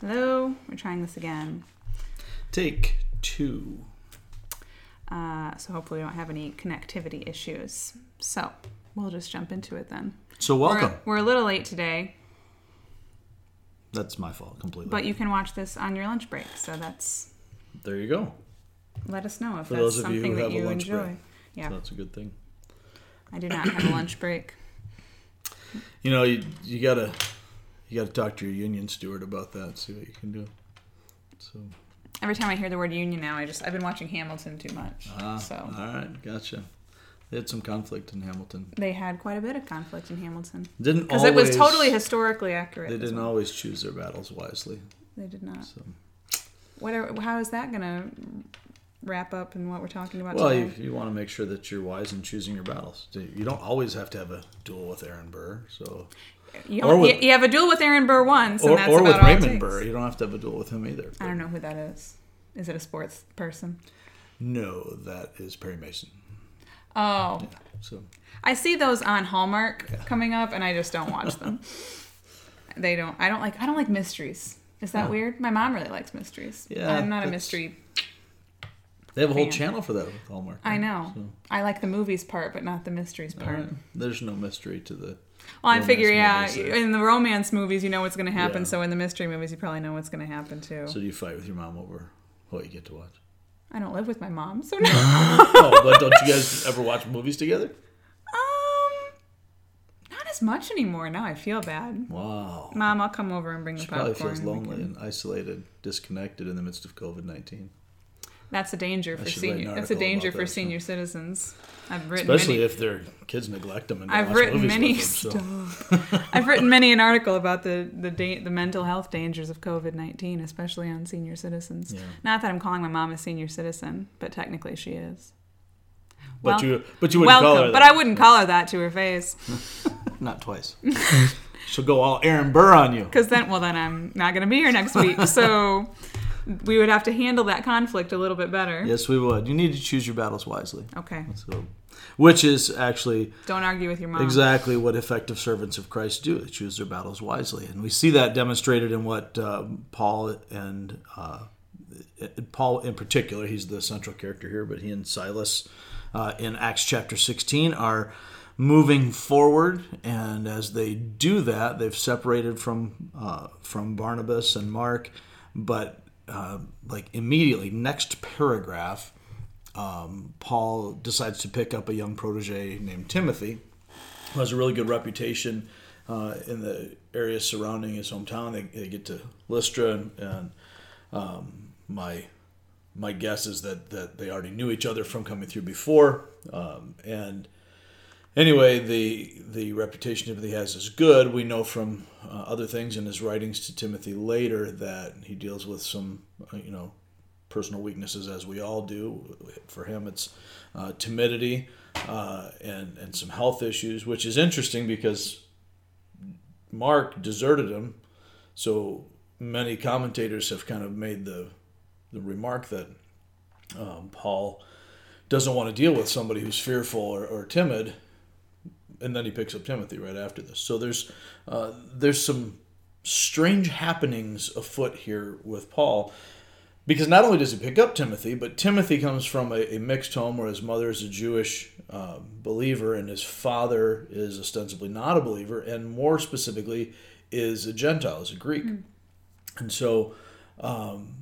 Hello, we're trying this again. Take two. Uh, so hopefully we don't have any connectivity issues. So we'll just jump into it then. So welcome. We're, we're a little late today, That's my fault completely. but you can watch this on your lunch break. So that's there you go. let us know if For that's those of you something who that have a you lunch enjoy. break. Yeah, So that's a good thing. I do not have a lunch break. You know, you, you gotta you gotta talk to your union steward about that. See what you can do. So Every time I hear the word union now, I just I've been watching Hamilton too much. ah, so all right, gotcha. They had some conflict in Hamilton. they had quite a bit of conflict in Hamilton Didn't because it was totally historically accurate. They didn't well. always choose their battles wisely. They did not. So What are, how is that gonna wrap up in what we're talking about well, today? you, you want to make sure that you're wise in choosing your battles. You don't always have to have a duel with Aaron Burr. So You, or with- you, have a duel with Aaron Burr once, and or, that's or about with Raymond. Burr, you don't have to have a duel with him either. I don't know who that is. Is it a sports person? No, that is Perry Mason. Oh, So I see those on Hallmark coming up, and I just don't watch them. they don't. I don't like. I don't like mysteries. Is that weird? My mom really likes mysteries. Yeah, I'm not a mystery. They have a whole channel for that with Hallmark. I know. So, I like the movies part, but not the mysteries part. right. There's no mystery to the. Well, I figure, yeah, there. in the romance movies, you know what's going to happen. Yeah. So in the mystery movies, you probably know what's going to happen too. So do you fight with your mom over what you get to watch? I don't live with my mom, so no. oh, but don't you guys ever watch movies together? um, not as much anymore. Now I feel bad. Wow. Mom, I'll come over and bring the She popcorn. probably feels lonely and isolated, disconnected in the midst of COVID nineteen. That's a danger for should write an senior. That's a danger for that, so- senior citizens. I've written Especially many. if their kids neglect them and I've written many them, so. I've written many an article about the the da- the mental health dangers of COVID nineteen, especially on senior citizens. Yeah. Not that I'm calling my mom a senior citizen, but technically she is. But Well- you, but you wouldn't call Welcome, her but. I wouldn't call her that to her face, Not twice. She'll go all Aaron Burr on you. because then, well, then I'm not going to be here next week. So we would have to handle that conflict a little bit better. Yes, we would. You need to choose your battles wisely. Okay, So, which is actually don't argue with your mom. exactly what effective servants of Christ do. They choose their battles wisely, and we see that demonstrated in what um, Paul and uh, Paul in particular. He's the central character here, but he and Silas uh, in Acts chapter sixteen are moving forward, and as they do that, they've separated from uh, from Barnabas and Mark, but uh, like immediately next paragraph um, Paul decides to pick up a young protege named Timothy, who has a really good reputation uh, in the area surrounding his hometown. They, they get to Lystra, and, and um, my my guess is that, that they already knew each other from coming through before. Um, and anyway, the the reputation Timothy has is good. We know from uh, other things in his writings to Timothy later that he deals with some, uh, you know, personal weaknesses as we all do. For him, it's uh, timidity uh, and and some health issues, which is interesting because Mark deserted him. So many commentators have kind of made the the remark that um, Paul doesn't want to deal with somebody who's fearful or, or timid, and then he picks up Timothy right after this. So there's uh, there's some strange happenings afoot here with Paul, because not only does he pick up Timothy, but Timothy comes from a, a mixed home where his mother is a Jewish um, believer and his father is ostensibly not a believer, and more specifically is a Gentile, is a Greek, and so. Um,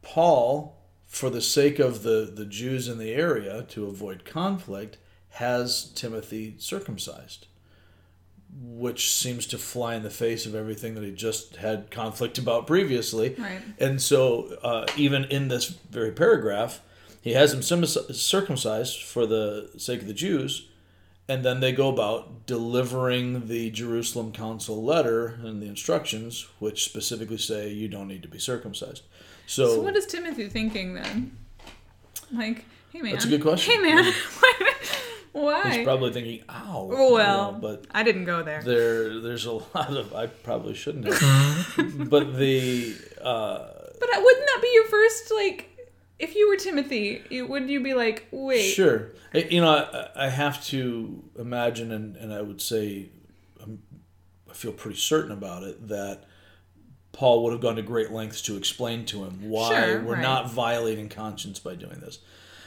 Paul, for the sake of the, the Jews in the area, to avoid conflict, has Timothy circumcised, which seems to fly in the face of everything that he just had conflict about previously. Right. And so, uh, even in this very paragraph, he has him circumcised for the sake of the Jews, and then they go about delivering the Jerusalem council letter and the instructions, which specifically say you don't need to be circumcised. So, So what is Timothy thinking then? Like, hey man. That's a good question. Hey man. Why? He's probably thinking, "Ow." well, you know, but I didn't go there. there, there's a lot of. I probably shouldn't have. but the. Uh, But wouldn't that be your first like? If you were Timothy, you, wouldn't you be like, wait? Sure. I- You know, I, I have to imagine, and, and I would say, I'm, I feel pretty certain about it, that Paul would have gone to great lengths to explain to him why Sure, we're right. not violating conscience by doing this.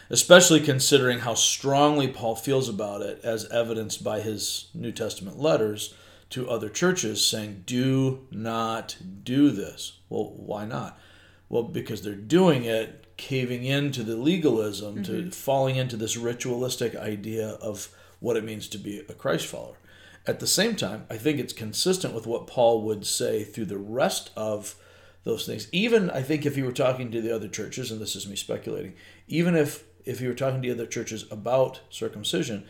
Especially considering how strongly Paul feels about it, as evidenced by his New Testament letters to other churches saying, Do not do this. Well, why not? Well, because they're doing it, caving into the legalism, to mm-hmm. falling into this ritualistic idea of what it means to be a Christ follower. At the same time, I think it's consistent with what Paul would say through the rest of those things. Even I think if he were talking to the other churches, and this is me speculating, even if if he were talking to the other churches about circumcision,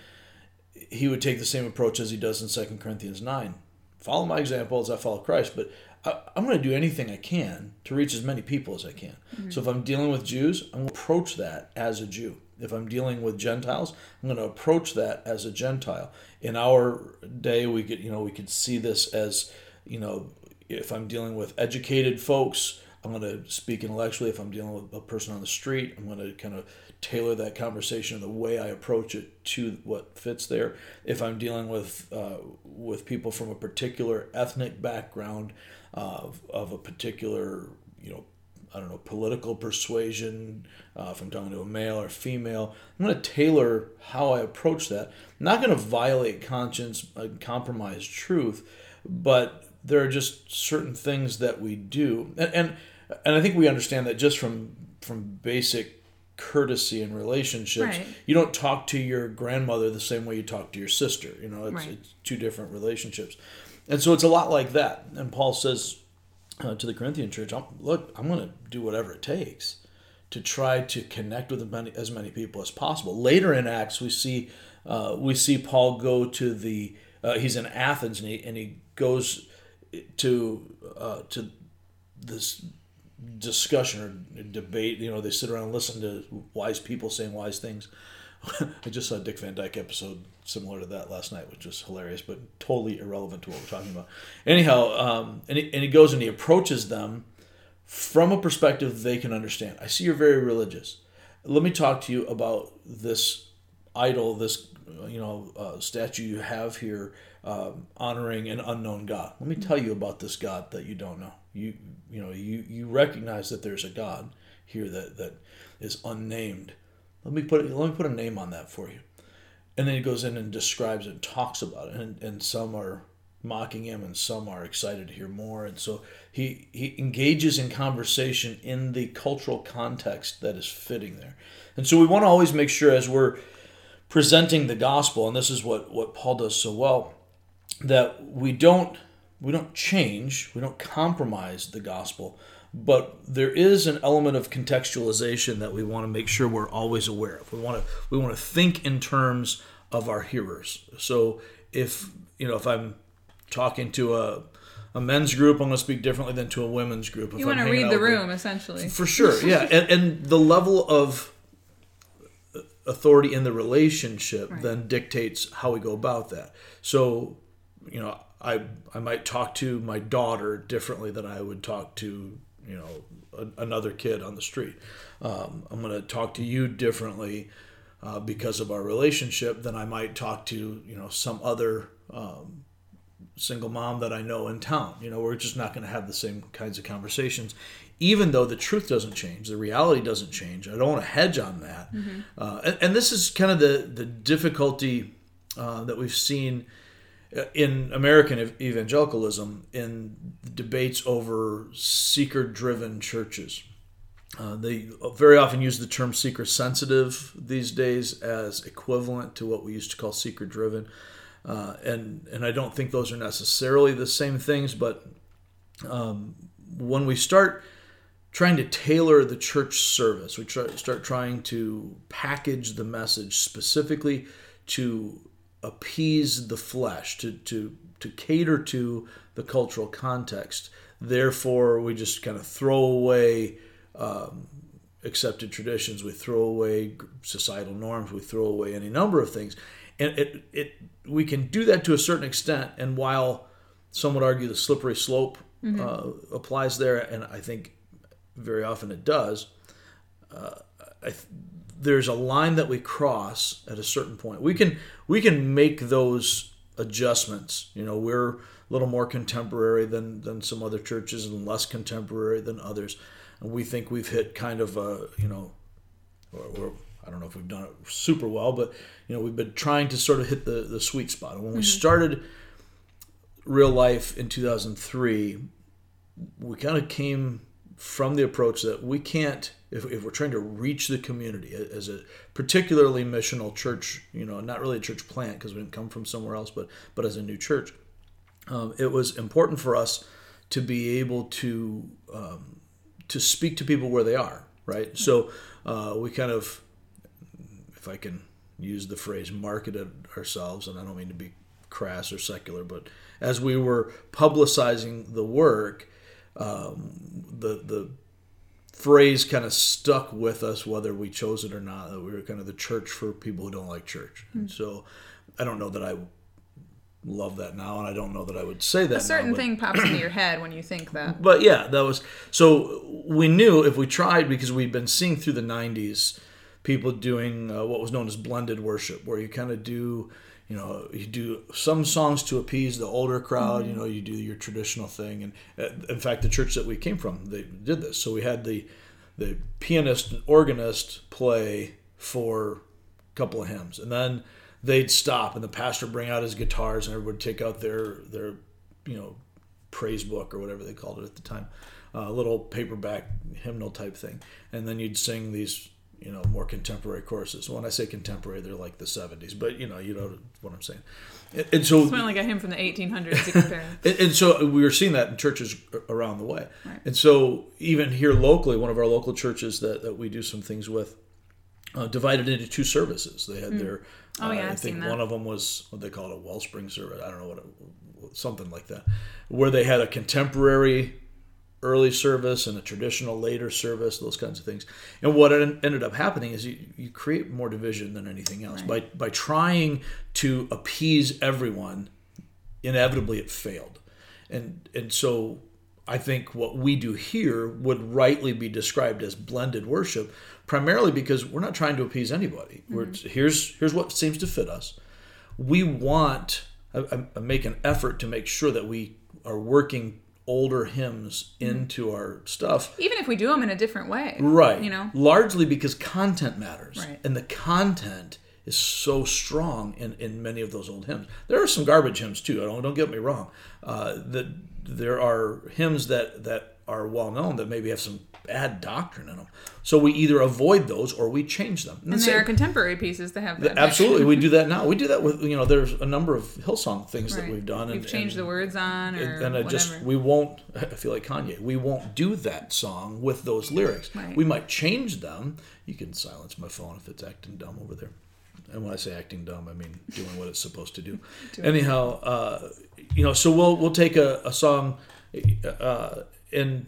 he would take the same approach as he does in 2 Corinthians 9. Follow my example as I follow Christ, but I, I'm going to do anything I can to reach as many people as I can. So if I'm dealing with Jews, I'm going to approach that as a Jew. If I'm dealing with Gentiles, I'm going to approach that as a Gentile. In our day, we could, you know, we could see this as, you know, if I'm dealing with educated folks, I'm going to speak intellectually. If I'm dealing with a person on the street, I'm going to kind of tailor that conversation and the way I approach it to what fits there. If I'm dealing with uh, with people from a particular ethnic background, uh, of, of a particular, you know, I don't know, political persuasion, uh, if I'm talking to a male or female, I'm going to tailor how I approach that. I'm not going to violate conscience, uh, compromise truth, but there are just certain things that we do, and and, and I think we understand that just from from basic courtesy in relationships. Right. You don't talk to your grandmother the same way you talk to your sister. You know, it's, Right. it's two different relationships, and so it's a lot like that. And Paul says uh, to the Corinthian church, I'm, "Look, I'm going to do whatever it takes to try to connect with as many, as many people as possible." Later in Acts, we see uh, we see Paul go to the uh, he's in Athens and he and he goes to uh, to this discussion or debate. You know, they sit around and listen to wise people saying wise things. I just saw a Dick Van Dyke episode similar to that last night, which was hilarious, but totally irrelevant to what we're talking about. Anyhow, um, and, he, and he goes and he approaches them from a perspective they can understand. I see you're very religious. Let me talk to you about this idol, this you know uh, statue you have here, um, honoring an unknown God. Let me tell you about this God that you don't know. You you know you you recognize that there's a God here that that is unnamed. Let me put it, let me put a name on that for you. And then he goes in and describes and talks about it, and, and some are mocking him, and some are excited to hear more. And so he he engages in conversation in the cultural context that is fitting there. And so we want to always make sure as we're presenting the gospel, and this is what what Paul does so well, that we don't we don't change, we don't compromise the gospel, but there is an element of contextualization that we want to make sure we're always aware of. We want to we want to think in terms of our hearers. So if you know if I'm talking to a a men's group, I'm going to speak differently than to a women's group. If You I'm want to read the with- room, essentially. for sure, yeah, and, and the level of authority in the relationship Right. then dictates how we go about that. So, you know, I I might talk to my daughter differently than I would talk to you know a, another kid on the street. Um, I'm going to talk to you differently uh, because of our relationship than I might talk to you know some other um, single mom that I know in town. You know, we're just not going to have the same kinds of conversations, even though the truth doesn't change, the reality doesn't change. I don't want to hedge on that. Uh, and, and this is kind of the the difficulty uh, that we've seen in American evangelicalism in debates over seeker-driven churches. Uh, they very often use the term seeker sensitive these days as equivalent to what we used to call seeker driven. Uh, and, and I don't think those are necessarily the same things, but um, when we start trying to tailor the church service, we try, start trying to package the message specifically to appease the flesh, to, to, to cater to the cultural context. Therefore, we just kind of throw away um, accepted traditions, we throw away societal norms, we throw away any number of things, and it it we can do that to a certain extent. And while some would argue the slippery slope uh, applies there, and I think very often it does, uh, I th- there's a line that we cross at a certain point. We can we can make those adjustments. You know, we're a little more contemporary than than some other churches and less contemporary than others. And we think we've hit kind of a you know, or, or I don't know if we've done it super well, but you know we've been trying to sort of hit the the sweet spot. And when we mm-hmm. started real life in 2003, we kind of came from the approach that we can't if, if we're trying to reach the community as a particularly missional church you know not really a church plant because we didn't come from somewhere else but but as a new church um, it was important for us to be able to um, to speak to people where they are right? So uh, we kind of if i can use the phrase marketed ourselves and i don't mean to be crass or secular but as we were publicizing the work um, the the phrase kind of stuck with us whether we chose it or not that we were kind of the church for people who don't like church and so i don't know that i love that now and i don't know that i would say that A certain now, thing pops into your head when you think that. but yeah, that was so we knew if we tried because we'd been seeing through the 90s people doing uh, what was known as blended worship where you kind of do you know you do some songs to appease the older crowd you know you do your traditional thing. And uh, in fact the church that we came from they did this. So we had the the pianist and organist play for a couple of hymns. And then they'd stop and the pastor bring out his guitars and everybody would take out their their you know praise book or whatever they called it at the time, a little paperback hymnal type thing, and then you'd sing these you know more contemporary courses. When I say contemporary, they're like the '70s, but you know you know what I'm saying. And, and so It's like a hymn from the 1800s to compare. and, and so we were seeing that in churches around the way. Right. And so even here locally, one of our local churches that, that we do some things with uh, divided into two services. They had their, Oh, uh, yeah, I I've think seen that. one of them was what they call it a wellspring service. I don't know what, it, something like that, where they had a contemporary early service and a traditional later service, those kinds of things. And what en- ended up happening is you, you create more division than anything else by by trying to appease everyone inevitably it failed. And and so I think what we do here would rightly be described as blended worship, primarily because we're not trying to appease anybody. Mm-hmm. We're here's here's what seems to fit us. We want I- I make an effort to make sure that we are working older hymns into our stuff Even if we do them in a different way. Right. You know? Largely because content matters. Right. And the content is so strong in, in many of those old hymns. There are some garbage hymns too. Don't, don't get me wrong. Uh, that there are hymns that, that are well known that maybe have some bad doctrine in them. So we either avoid those or we change them. And the there are contemporary pieces that have that. Absolutely, we do that now. We do that with you know. There's a number of Hillsong things that we've done, We've and, changed and- the words on or and I just we won't. I feel like Kanye. We won't do that song with those lyrics. Right. We might change them. You can silence my phone if it's acting dumb over there. And when I say acting dumb, I mean doing what it's supposed to do. Anyhow, uh, you know, so we'll we'll take a, a song uh, and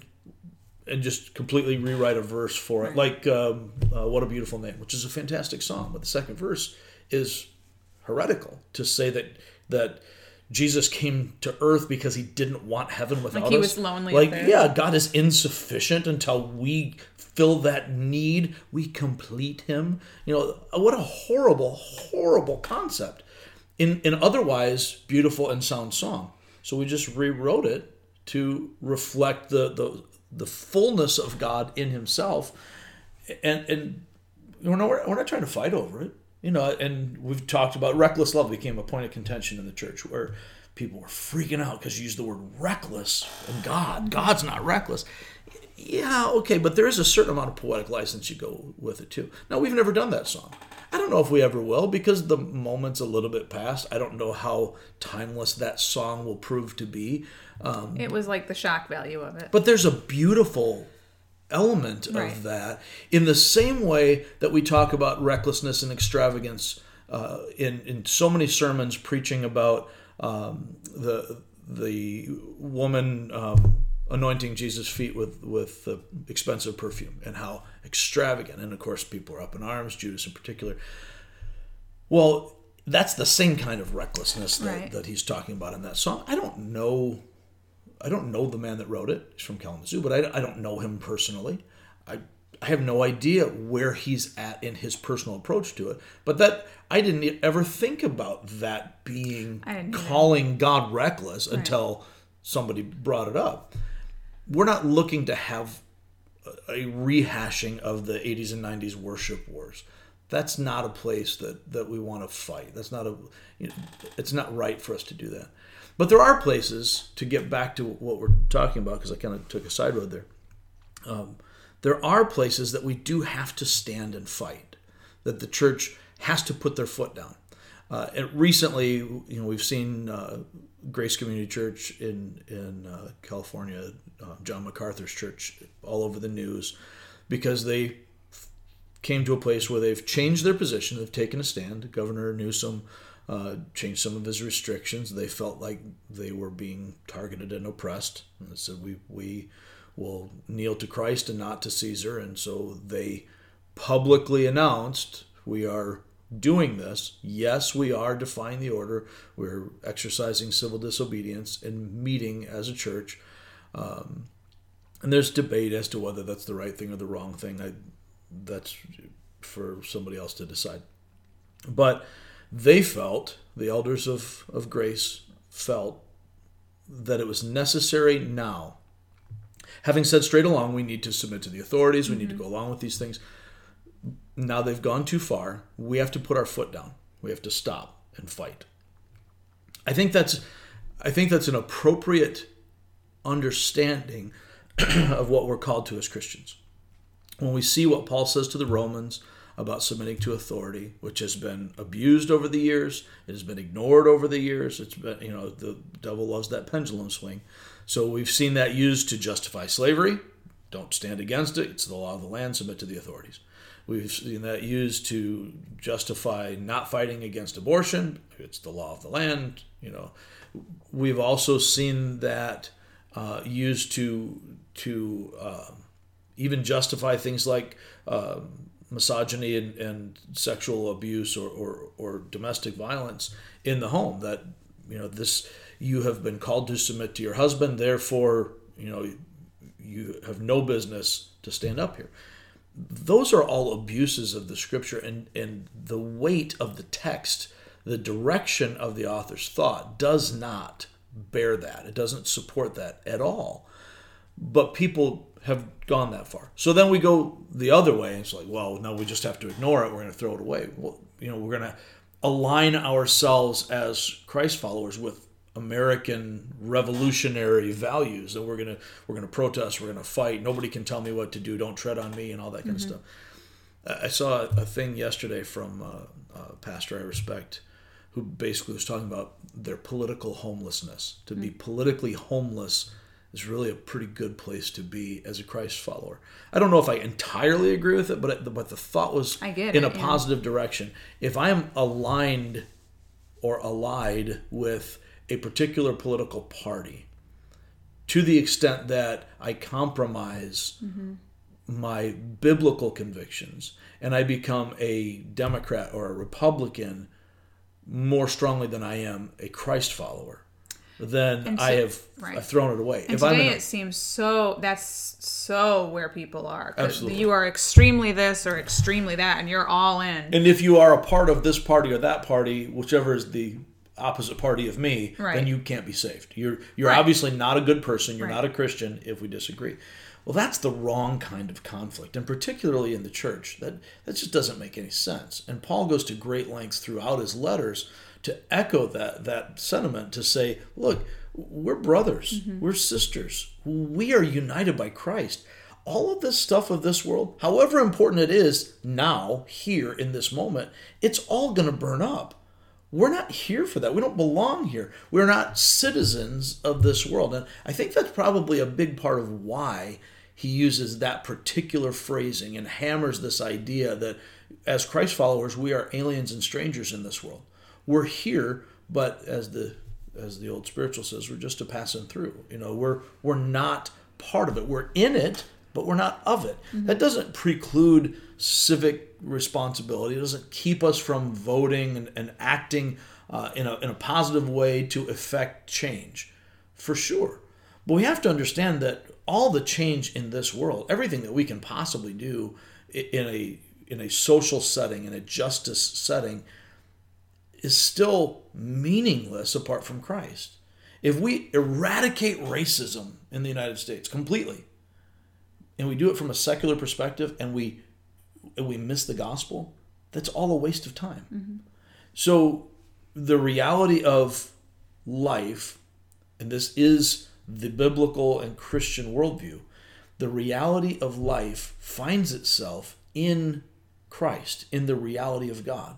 and just completely rewrite a verse for it, like um, uh, "What a Beautiful Name," which is a fantastic song. But the second verse is heretical to say that that Jesus came to earth because he didn't want heaven without he us. was lonely Like, yeah, God is insufficient until we fill that need. We complete Him. You know, what a horrible, horrible concept in an otherwise beautiful and sound song. So we just rewrote it to reflect the the the fullness of God in Himself, and and we're not, we're not trying to fight over it. You know, and we've talked about reckless love became a point of contention in the church where people were freaking out because you used the word reckless and God. God's not reckless. Yeah, okay, but there is a certain amount of poetic license you go with it too. Now, we've never done that song. I don't know if we ever will because the moment's a little bit past. I don't know how timeless that song will prove to be. Um, It was like the shock value of it. but there's a beautiful element Right. of that in the same way that we talk about recklessness and extravagance uh, in in so many sermons preaching about um, the the woman um, anointing Jesus' feet with with uh, expensive perfume and how extravagant and of course people are up in arms Judas in particular well that's the same kind of recklessness that, Right. that he's talking about in that song I don't know I don't know the man that wrote it. He's from Kalamazoo, but I, I don't know him personally. I I have no idea where he's at in his personal approach to it. But that I didn't ever think about that being calling God reckless until somebody brought it up. We're not looking to have a rehashing of the 80s and 90s worship wars. That's not a place that, that we want to fight. That's not a, you know, it's not right for us to do that. But there are places to get back to what we're talking about because I kind of took a side road there. Um, there are places that we do have to stand and fight, that the church has to put their foot down. Uh, and recently, you know, we've seen uh, Grace Community Church in in uh, California, uh, John MacArthur's church, all over the news, because they came to a place where they've changed their position. They've taken a stand. Governor Newsom uh, changed some of his restrictions. They felt like they were being targeted and oppressed, and said, "We we will kneel to Christ and not to Caesar." And so they publicly announced, "We are." Doing this, yes, we are defying the order. We're exercising civil disobedience and meeting as a church. Um, and there's debate as to whether that's the right thing or the wrong thing. I, that's for somebody else to decide. But they felt, the elders of, of grace felt, that it was necessary now. Having said straight along, we need to submit to the authorities, we need to go along with these things. Now they've gone too far. We have to put our foot down. We have to stop and fight. I think that's I think that's an appropriate understanding of what we're called to as Christians. When we see what Paul says to the Romans about submitting to authority, which has been abused over the years, it has been ignored over the years. It's been, you know, the devil loves that pendulum swing. So we've seen that used to justify slavery. Don't stand against it. It's the law of the land. Submit to the authorities. We've seen that used to justify not fighting against abortion. It's the law of the land. You know, we've also seen that uh, used to to uh, even justify things like uh, misogyny and, and, sexual abuse or, or, or domestic violence in the home. That you know this you have been called to submit to your husband, therefore you know you have no business to stand up here. Those are all abuses of the scripture and, and the weight of the text, the direction of the author's thought does not bear that. It doesn't support that at all. But people have gone that far. So then we go the other way. And it's like, well, no, we just have to ignore it. We're going to throw it away. Well, you know, we're going to align ourselves as Christ followers with American revolutionary values, and we're gonna we're gonna protest, we're gonna fight. Nobody can tell me what to do. Don't tread on me, and all that kind mm-hmm. of stuff. I saw a thing yesterday from a, a pastor I respect, who basically was talking about their political homelessness. To mm-hmm. be politically homeless is really a pretty good place to be as a Christ follower. I don't know if I entirely agree with it, but it, but the thought was in it, a positive yeah. direction. If I am aligned or allied with a particular political party to the extent that I compromise mm-hmm. my biblical convictions and I become a Democrat or a Republican more strongly than I am a Christ follower, then so, I have right. I've thrown it away. And if today a, it seems so that's so where people are. Absolutely. You are extremely this or extremely that, and you're all in. And if you are a part of this party or that party, whichever is the opposite party of me, right. then you can't be saved. You're you're right. obviously not a good person. You're right. not a Christian if we disagree. Well, that's the wrong kind of conflict, and particularly in the church, that that just doesn't make any sense. And Paul goes to great lengths throughout his letters to echo that that sentiment to say, look, we're brothers, mm-hmm. we're sisters, we are united by Christ. All of this stuff of this world, however important it is now, here in this moment, it's all going to burn up we're not here for that. We don't belong here. We're not citizens of this world. And I think that's probably a big part of why he uses that particular phrasing and hammers this idea that as Christ followers, we are aliens and strangers in this world. We're here, but as the as the old spiritual says, we're just a passing through. You know, we're we're not part of it. We're in it, but we're not of it. Mm-hmm. That doesn't preclude civic responsibility. It doesn't keep us from voting and, and acting uh, in, a, in a positive way to effect change, for sure. But we have to understand that all the change in this world, everything that we can possibly do in a in a social setting, in a justice setting, is still meaningless apart from Christ. If we eradicate racism in the United States completely, and we do it from a secular perspective, and we and we miss the gospel, that's all a waste of time. Mm-hmm. So the reality of life, and this is the biblical and Christian worldview, the reality of life finds itself in Christ, in the reality of God.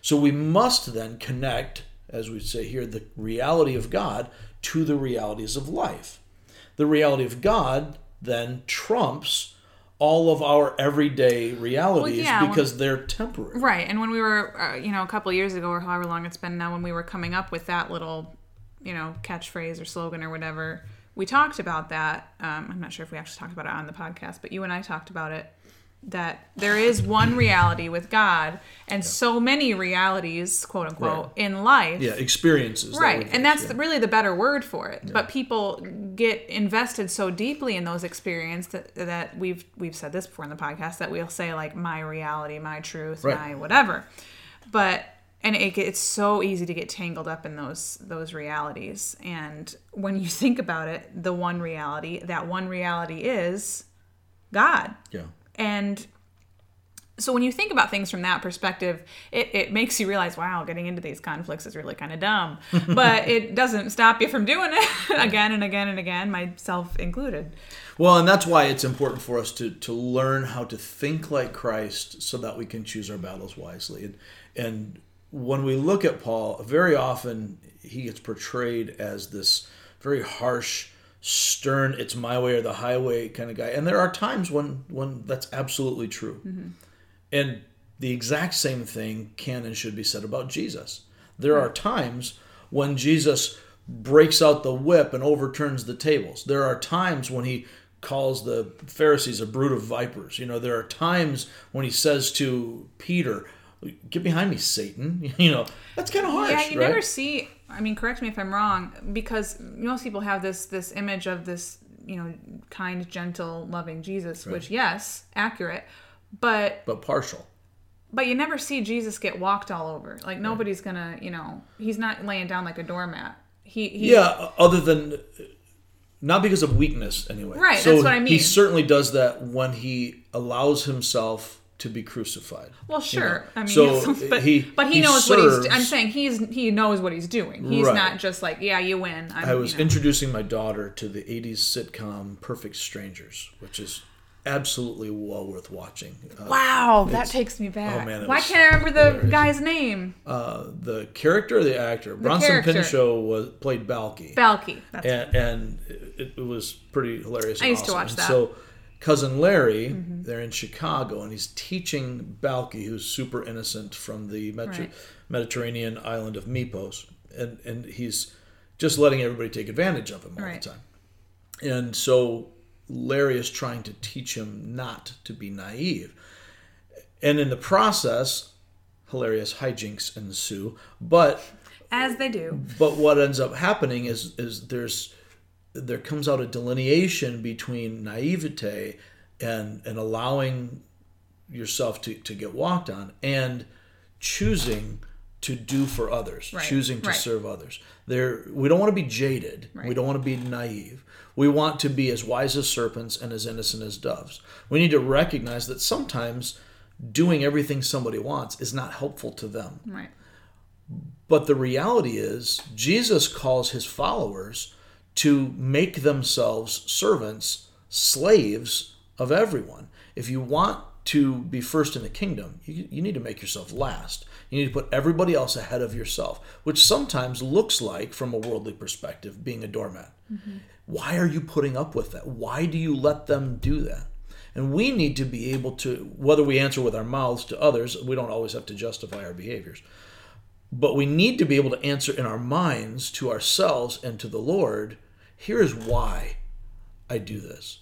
So we must then connect, as we say here, the reality of God to the realities of life. The reality of God then trumps all of our everyday realities yeah, when- because they're temporary. Right. And when we were, uh, you know, a couple of years ago or however long it's been now, when we were coming up with that little, you know, catchphrase or slogan or whatever, we talked about that. Um, I'm not sure if we actually talked about it on the podcast, but you and I talked about it. That there is one reality with God and so many realities, quote unquote, Right. in life. Yeah, experiences. Right. we And that's yeah. really the better word for it. But people get invested so deeply in those experiences that, that we've we've said this before in the podcast that we'll say like my reality, my truth, Right. my whatever. But and it, it's so easy to get tangled up in those those realities. And when you think about it, the one reality, that one reality is God. yeah. And so when you think about things from that perspective, it, it makes you realize, wow, getting into these conflicts is really kind of dumb. but it doesn't stop you from doing it again and again and again, myself included. Well, and that's why it's important for us to to learn how to think like Christ, so that we can choose our battles wisely. And and when we look at Paul, very often he gets portrayed as this very harsh, stern, "It's my way or the highway" kind of guy. And there are times when when that's absolutely true. Mm-hmm. And the exact same thing can and should be said about Jesus. There are times when Jesus breaks out the whip and overturns the tables. There are times when he calls the Pharisees a brood of vipers. You know, there are times when he says to Peter, "Get behind me, Satan." You know, that's kind of harsh, yeah, you right? never see. I mean, correct me if I'm wrong, because most people have this this image of this, you know, kind, gentle, loving Jesus, which yes, accurate, but but partial. but you never see Jesus get walked all over. Like nobody's gonna, you know, he's not laying down like a doormat. He, he Yeah, other than not because of weakness anyway. Right, So that's what I mean. He certainly does that when he allows himself to be crucified. Well, sure. I mean, so but he- but he, he knows what he's. I'm saying he's he knows what he's doing. He's Right. not just like, yeah, you win. I'm, I was you know. introducing my daughter to the 80s sitcom Perfect Strangers, which is absolutely well worth watching. Uh, wow, that takes me back. oh, man, Why can't I remember the hilarious. guy's name? uh, the character or the actor? Bronson character. Pinchot was played Balki. Balki. That's and, and it, it was pretty hilarious. I and used to watch that. Mm-hmm. So, cousin Larry, mm-hmm. they're in Chicago, and he's teaching Balki, who's super innocent from the Right. Mediterranean island of Mypos, and and he's just letting everybody take advantage of him all Right. the time. And so Larry is trying to teach him not to be naive. And in the process, hilarious hijinks ensue. But as they do. but what ends up happening is is there's there comes out a delineation between naivete and and allowing yourself to, to get walked on and choosing to do for others Right, choosing to right. serve others. There we don't want to be jaded. We don't want to be naive. We want to be as wise as serpents and as innocent as doves. We need to recognize that sometimes doing everything somebody wants is not helpful to them. Right. but the reality is, Jesus calls his followers to make themselves servants, slaves of everyone. If you want to be first in the kingdom, you, you need to make yourself last. You need to put everybody else ahead of yourself, which sometimes looks like, from a worldly perspective, being a doormat. Mm-hmm. Why are you putting up with that? Why do you let them do that? And we need to be able to, whether we answer with our mouths to others, we don't always have to justify our behaviors but we need to be able to answer in our minds to ourselves and to the Lord here is why I do this.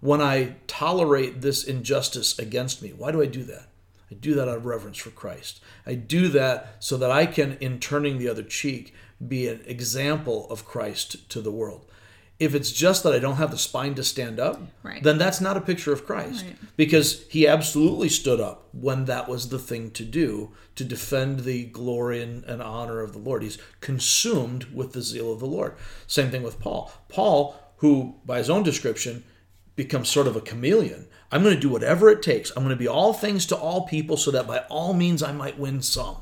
When I tolerate this injustice against me, why do I do that? I do that out of reverence for Christ. I do that so that I can, in turning the other cheek, be an example of Christ to the world. If it's just that I don't have the spine to stand up, Right. then that's not a picture of Christ. Right. Because he absolutely stood up when that was the thing to do to defend the glory and, and honor of the Lord. He's consumed with the zeal of the Lord. Same thing with Paul. Paul, who by his own description becomes sort of a chameleon. I'm going to do whatever it takes. I'm going to be all things to all people so that by all means I might win some.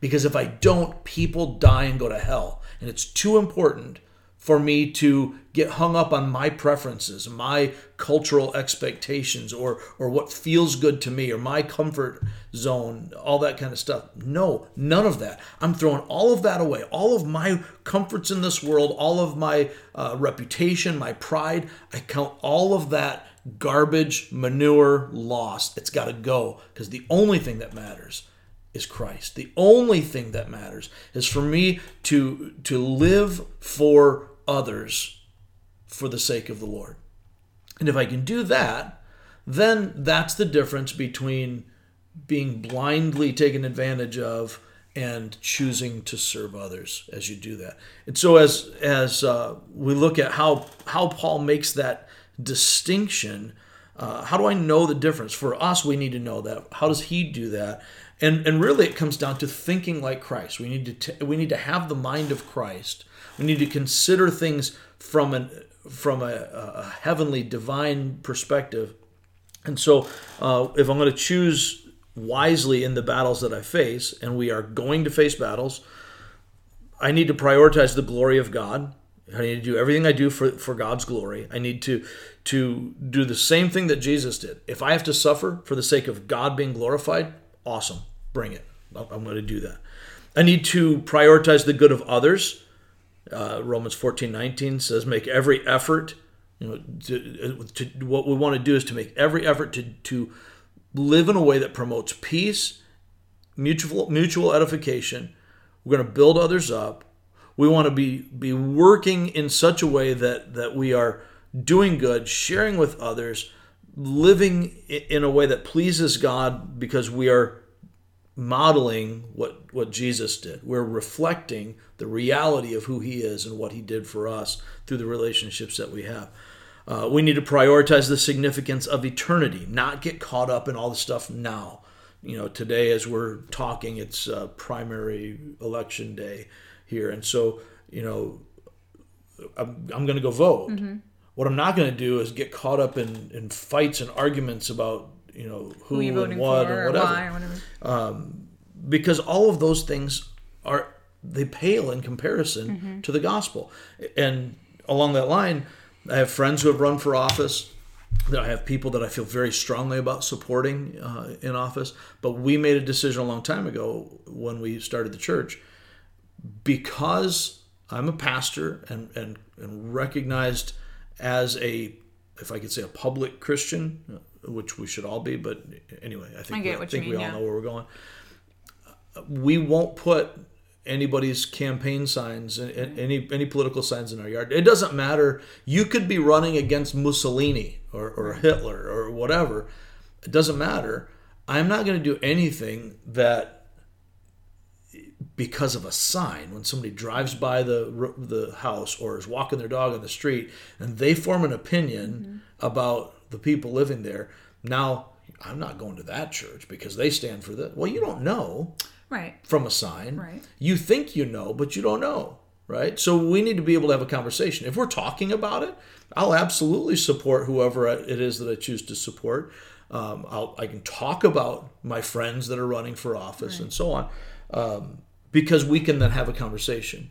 Because if I don't, people die and go to hell. And it's too important for me to get hung up on my preferences, my cultural expectations, or or what feels good to me, or my comfort zone, all that kind of stuff. No, none of that. I'm throwing all of that away. All of my comforts in this world, all of my uh, reputation, my pride. I count all of that garbage, manure, lost. It's got to go because the only thing that matters is Christ. The only thing that matters is for me to to live for others for the sake of the Lord. And if I can do that, then that's the difference between being blindly taken advantage of and choosing to serve others as you do that. And so as as uh, we look at how how Paul makes that distinction, uh, how do I know the difference? For us, we need to know that. How does he do that? And and really, it comes down to thinking like Christ. We need to t- we need to have the mind of Christ. We need to consider things from an from a, a heavenly, divine perspective. And so, uh, if I'm going to choose wisely in the battles that I face, and we are going to face battles, I need to prioritize the glory of God. I need to do everything I do for, for God's glory. I need to to do the same thing that Jesus did. If I have to suffer for the sake of God being glorified, awesome, bring it. I'm going to do that. I need to prioritize the good of others. Uh, Romans 14, 19 says, make every effort. You know, to, to, what we want to do is to make every effort to, to live in a way that promotes peace, mutual mutual edification. We're going to build others up. We want to be be working in such a way that that we are doing good, sharing with others, living in a way that pleases God because we are modeling what what Jesus did. We're reflecting the reality of who he is and what he did for us through the relationships that we have. Uh, we need to prioritize the significance of eternity, not get caught up in all the stuff now. You know, today as we're talking, it's uh, primary election day here, and so you know, I'm, I'm going to go vote. What I'm not going to do is get caught up in, in fights and arguments about you know who, Who you and what and or whatever. why or whatever. because all of those things are they pale in comparison Mm-hmm. to the gospel. And along that line i have friends who have run for office. That i have people that i feel very strongly about supporting uh, in office. But we made a decision a long time ago when we started the church. Because i'm a pastor and, and, and recognized as a if i could say a public christian which we should all be but anyway i think, I we, what think you we all yeah. know where we're going. We won't put anybody's campaign signs any any political signs in our yard. It doesn't matter. You could be running against mussolini or, or hitler or whatever. It doesn't matter. I'm not going to do anything that because of a sign when somebody drives by the the house or is walking their dog on the street and they form an opinion about the people living there now i'm not going to that church because they stand for this well you don't know Right. from a sign. Right. You think you know, but you don't know, right? So we need to be able to have a conversation. If we're talking about it, I'll absolutely support whoever it is that I choose to support. Um, I'll, I can talk about my friends that are running for office and so on, um, because we can then have a conversation,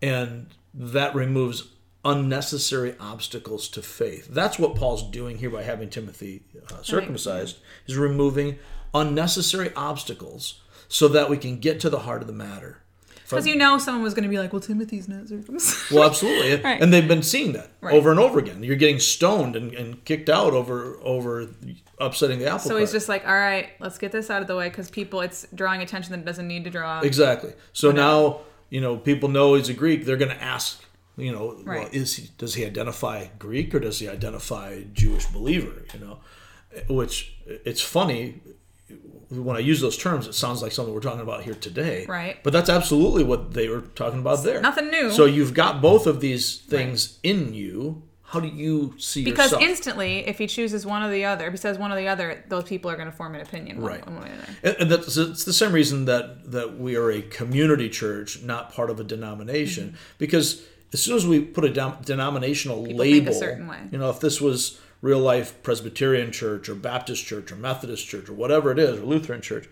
and that removes unnecessary obstacles to faith. That's what Paul's doing here by having Timothy uh, circumcised, is removing unnecessary obstacles so that we can get to the heart of the matter. Because you know someone was going to be like, well, Timothy's not circumcised. Well, absolutely, Right. and they've been seeing that Right. over and over again. You're getting stoned and, and kicked out over over upsetting the apple so cart. he's just like, all right, let's get this out of the way because people, it's drawing attention that it doesn't need to draw. exactly. So now you know people know he's a Greek. They're going to ask, you know, well, is he does he identify Greek or does he identify Jewish believer? You know, which it's funny. when I use those terms, it sounds like something we're talking about here today. Right. But that's absolutely what they were talking about there. nothing new. So you've got both of these things in you. How do you see yourself? because yourself? instantly, if he chooses one or the other, if he says one or the other, those people are going to form an opinion. Right. one way or another. And, and that's it's the same reason that that we are a community church, not part of a denomination, Mm-hmm. because as soon as we put a dom- denominational a label, certain way. you know, if this was real life Presbyterian church or Baptist church or Methodist church or whatever it is or Lutheran church,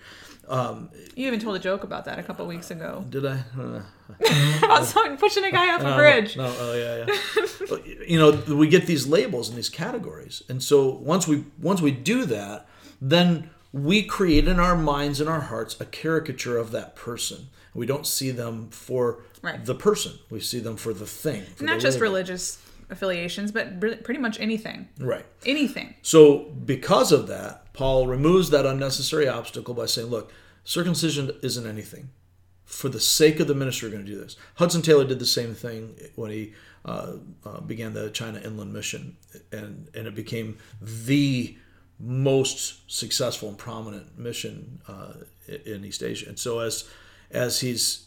You even told a joke about that a couple weeks ago did I? Uh, about someone pushing a guy off a bridge. No, oh yeah, yeah. You know, we get these labels and these categories, and so once we once we do that, then we create in our minds and our hearts a caricature of that person. We don't see them for Right. the person; we see them for the thing. for Not the just label. religious affiliations, but pretty much anything. right? Anything. So, because of that, Paul removes that unnecessary obstacle by saying, look, circumcision isn't anything. For the sake of the ministry, we're going to do this. Hudson Taylor did the same thing when he uh, uh, began the China Inland Mission, and, and it became the most successful and prominent mission uh, in East Asia. And so, as as he's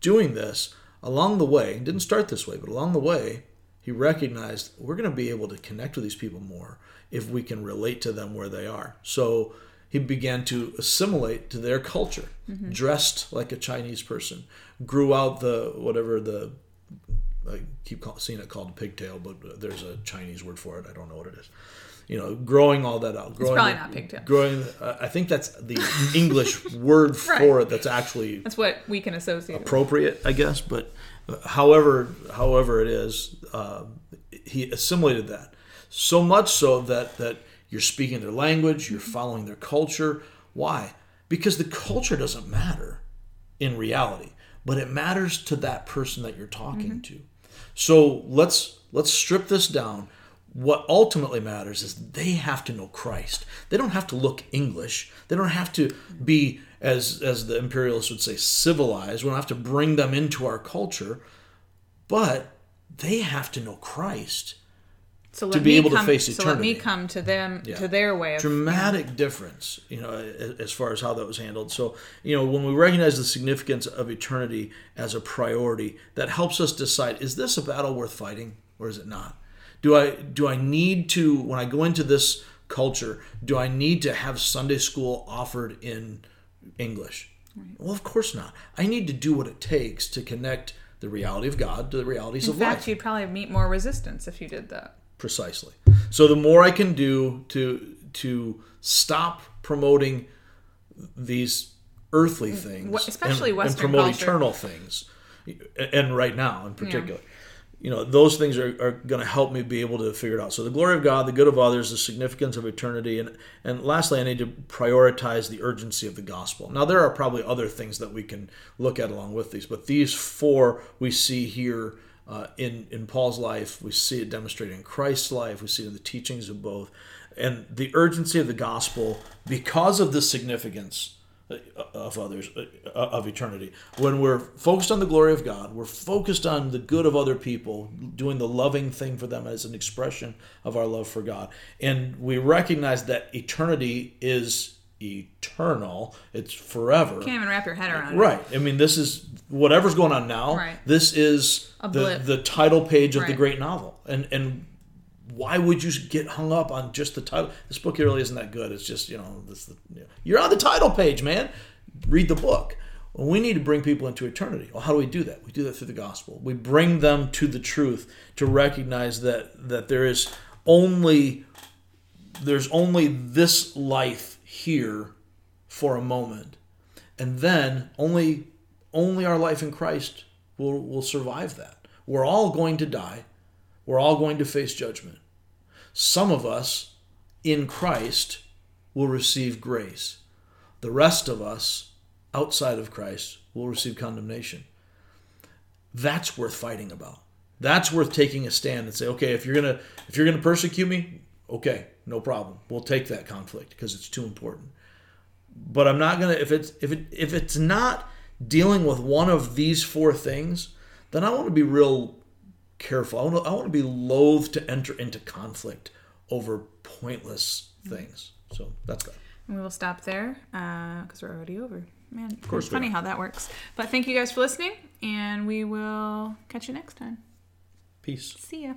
doing this, along the way, he didn't start this way, but along the way, he recognized we're going to be able to connect with these people more if we can relate to them where they are. So he began to assimilate to their culture, mm-hmm. dressed like a Chinese person, grew out the whatever the I keep call, seeing it called pigtail, but there's a Chinese word for it. I don't know what it is. You know, growing all that out. Growing probably the- not pigtail. Growing, uh, I think that's the English word for it. That's actually That's what we can associate. appropriate, I guess. But uh, however, however it is, uh, he assimilated that so much so that that you're speaking their language, you're following their culture. Why? Because the culture doesn't matter in reality, but it matters to that person that you're talking to. So let's let's strip this down. What ultimately matters is they have to know Christ. They don't have to look English. They don't have to be as as the imperialists would say civilized. We don't have to bring them into our culture, but they have to know Christ. so let be able to come, face So let me eternity. come to them, to their way of. dramatic difference, you know, as far as how that was handled. So, you know, when we recognize the significance of eternity as a priority, that helps us decide: is this a battle worth fighting, or is it not? Do I do I need to when I go into this culture? Do I need to have Sunday school offered in English? Well, of course not. I need to do what it takes to connect the reality of God to the realities In of fact, life. In fact, you'd probably meet more resistance if you did that. Precisely. So the more I can do to to stop promoting these earthly things, Mm, especially and, and promote culture. eternal things, and right now in particular, you know, those things are, are going to help me be able to figure it out. So the glory of God, the good of others, the significance of eternity, and and lastly, I need to prioritize the urgency of the gospel. Now there are probably other things that we can look at along with these, but these four we see here uh, in in Paul's life. We see it demonstrated in Christ's life. We see it in the teachings of both, and the urgency of the gospel because of the significance of others uh, of eternity. When we're focused on the glory of God, we're focused on the good of other people, doing the loving thing for them as an expression of our love for God, and we recognize that eternity is eternal. It's forever. Can't even wrap your head around it. Right. I mean, this is whatever's going on now. Right. This is the the title page of the great novel, and and why would you get hung up on just the title? This book really isn't that good. It's just you know this. You're on the title page, man. Read the book. Well, we need to bring people into eternity. Well, how do we do that? We do that through the gospel. We bring them to the truth to recognize that that there is only there's only this life here for a moment and then only only our life in Christ will will survive that. We're all going to die. We're all going to face judgment. Some of us in Christ will receive grace. The rest of us outside of Christ will receive condemnation. That's worth fighting about. That's worth taking a stand and say, okay, if you're gonna if you're gonna persecute me, okay, no problem. We'll take that conflict because it's too important but I'm not gonna if it's if it if it's not dealing with one of these four things, then I want to be real careful. I want to, I want to be loath to enter into conflict over pointless mm-hmm. things. So that's that. And we will stop there uh, because we're already over. Man, of course it's funny how that works. But thank you guys for listening, and we will catch you next time. Peace. See ya.